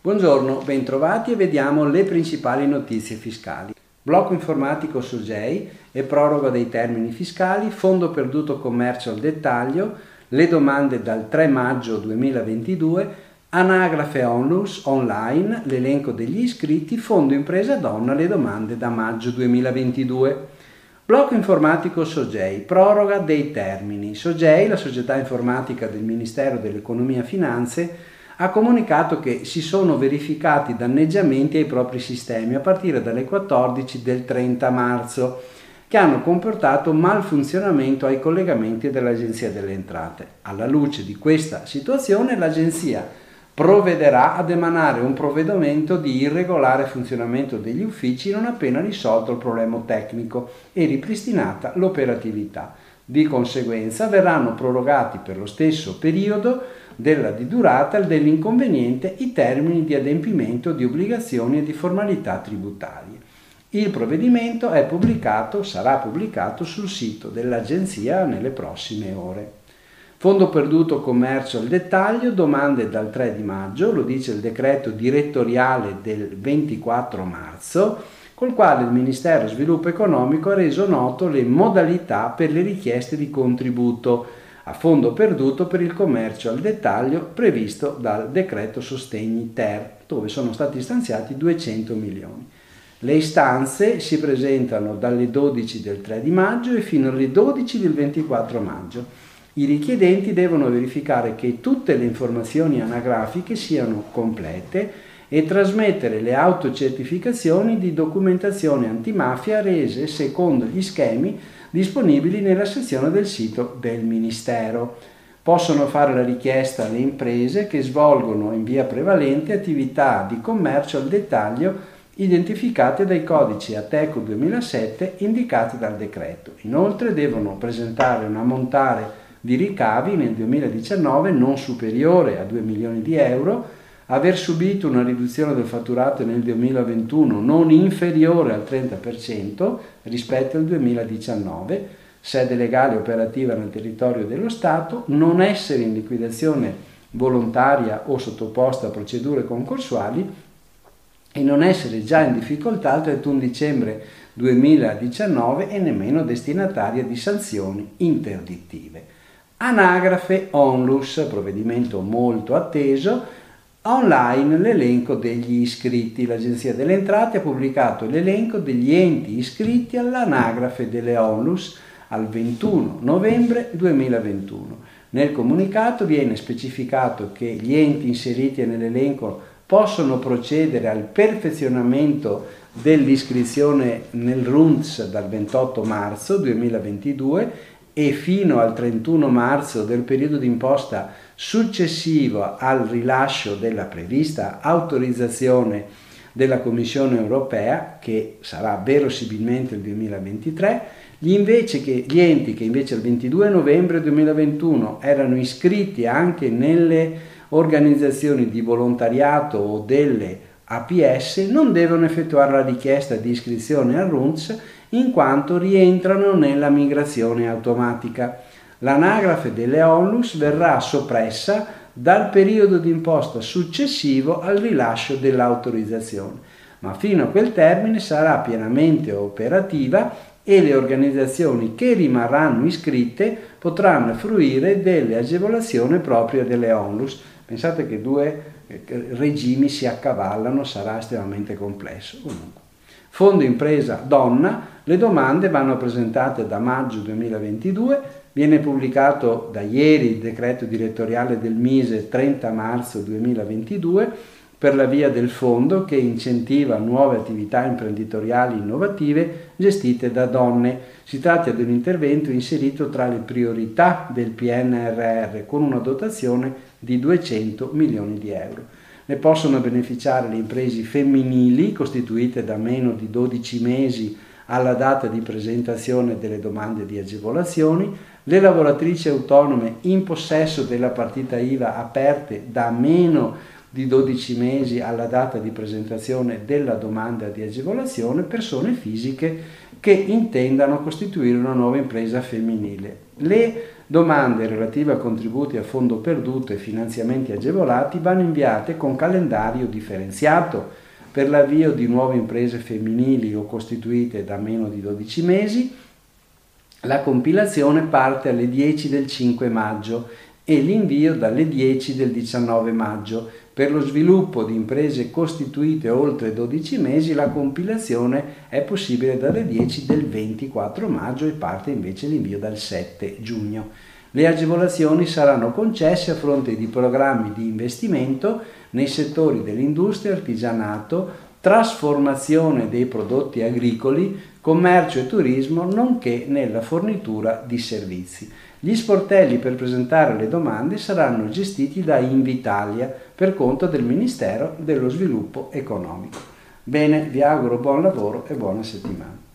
Buongiorno, bentrovati e vediamo le principali notizie fiscali. Blocco informatico SOGEI e proroga dei termini fiscali, fondo perduto commercio al dettaglio, le domande dal 3 maggio 2022, anagrafe onlus online, l'elenco degli iscritti, fondo impresa donna, le domande da maggio 2022. Blocco informatico SOGEI, proroga dei termini. SOGEI, la società informatica del Ministero dell'Economia e Finanze, ha comunicato che si sono verificati danneggiamenti ai propri sistemi a partire dalle 14 del 30 marzo che hanno comportato malfunzionamento ai collegamenti dell'Agenzia delle Entrate. Alla luce di questa situazione l'Agenzia provvederà ad emanare un provvedimento di irregolare funzionamento degli uffici non appena risolto il problema tecnico e ripristinata l'operatività. Di conseguenza verranno prorogati per lo stesso periodo della di durata dell'inconveniente i termini di adempimento di obbligazioni e di formalità tributarie. Il provvedimento pubblicato, sarà pubblicato sul sito dell'Agenzia nelle prossime ore. Fondo perduto commercio al dettaglio, domande dal 3 di maggio, lo dice il decreto direttoriale del 24 marzo, col quale il Ministero Sviluppo Economico ha reso noto le modalità per le richieste di contributo a fondo perduto per il commercio al dettaglio previsto dal decreto Sostegni Ter, dove sono stati stanziati 200 milioni. Le istanze si presentano dalle 12 del 3 di maggio e fino alle 12 del 24 maggio. I richiedenti devono verificare che tutte le informazioni anagrafiche siano complete e trasmettere le autocertificazioni di documentazione antimafia rese secondo gli schemi disponibili nella sezione del sito del Ministero. Possono fare la richiesta le imprese che svolgono in via prevalente attività di commercio al dettaglio identificate dai codici ATECO 2007 indicati dal decreto. Inoltre devono presentare un ammontare di ricavi nel 2019 non superiore a 2 milioni di euro, aver subito una riduzione del fatturato nel 2021 non inferiore al 30% rispetto al 2019, sede legale operativa nel territorio dello Stato, non essere in liquidazione volontaria o sottoposta a procedure concorsuali e non essere già in difficoltà al 31 dicembre 2019 e nemmeno destinataria di sanzioni interdittive. Anagrafe Onlus, provvedimento molto atteso, online l'elenco degli iscritti. L'Agenzia delle Entrate ha pubblicato l'elenco degli enti iscritti all'anagrafe delle Onlus al 21 novembre 2021. Nel comunicato viene specificato che gli enti inseriti nell'elenco possono procedere al perfezionamento dell'iscrizione nel RUNZ dal 28 marzo 2022 e fino al 31 marzo del periodo d'imposta successivo al rilascio della prevista autorizzazione della Commissione europea, che sarà verosimilmente il 2023, gli, che, gli enti che invece il 22 novembre 2021 erano iscritti anche nelle organizzazioni di volontariato o delle APS non devono effettuare la richiesta di iscrizione al RUNS in quanto rientrano nella migrazione automatica. L'anagrafe delle onlus verrà soppressa dal periodo d'imposta successivo al rilascio dell'autorizzazione, ma fino a quel termine sarà pienamente operativa e le organizzazioni che rimarranno iscritte potranno fruire delle agevolazioni proprie delle onlus. Pensate che due regimi si accavallano, sarà estremamente complesso. Comunque. Fondo impresa donna, le domande vanno presentate da maggio 2022, viene pubblicato da ieri il decreto direttoriale del Mise 30 marzo 2022 per la via del fondo che incentiva nuove attività imprenditoriali innovative gestite da donne. Si tratta di un intervento inserito tra le priorità del PNRR con una dotazione di 200 milioni di euro. Ne possono beneficiare le imprese femminili costituite da meno di 12 mesi alla data di presentazione delle domande di agevolazioni, le lavoratrici autonome in possesso della partita IVA aperte da meno di 12 mesi alla data di presentazione della domanda di agevolazione, persone fisiche che intendano costituire una nuova impresa femminile. Le domande relative a contributi a fondo perduto e finanziamenti agevolati vanno inviate con calendario differenziato per l'avvio di nuove imprese femminili o costituite da meno di 12 mesi. La compilazione parte alle 10 del 5 maggio e l'invio dalle 10 del 19 maggio. Per lo sviluppo di imprese costituite oltre 12 mesi la compilazione è possibile dalle 10 del 24 maggio e parte invece l'invio dal 7 giugno. Le agevolazioni saranno concesse a fronte di programmi di investimento nei settori dell'industria, artigianato, trasformazione dei prodotti agricoli, commercio e turismo, nonché nella fornitura di servizi. Gli sportelli per presentare le domande saranno gestiti da Invitalia per conto del Ministero dello Sviluppo Economico. Bene, vi auguro buon lavoro e buona settimana.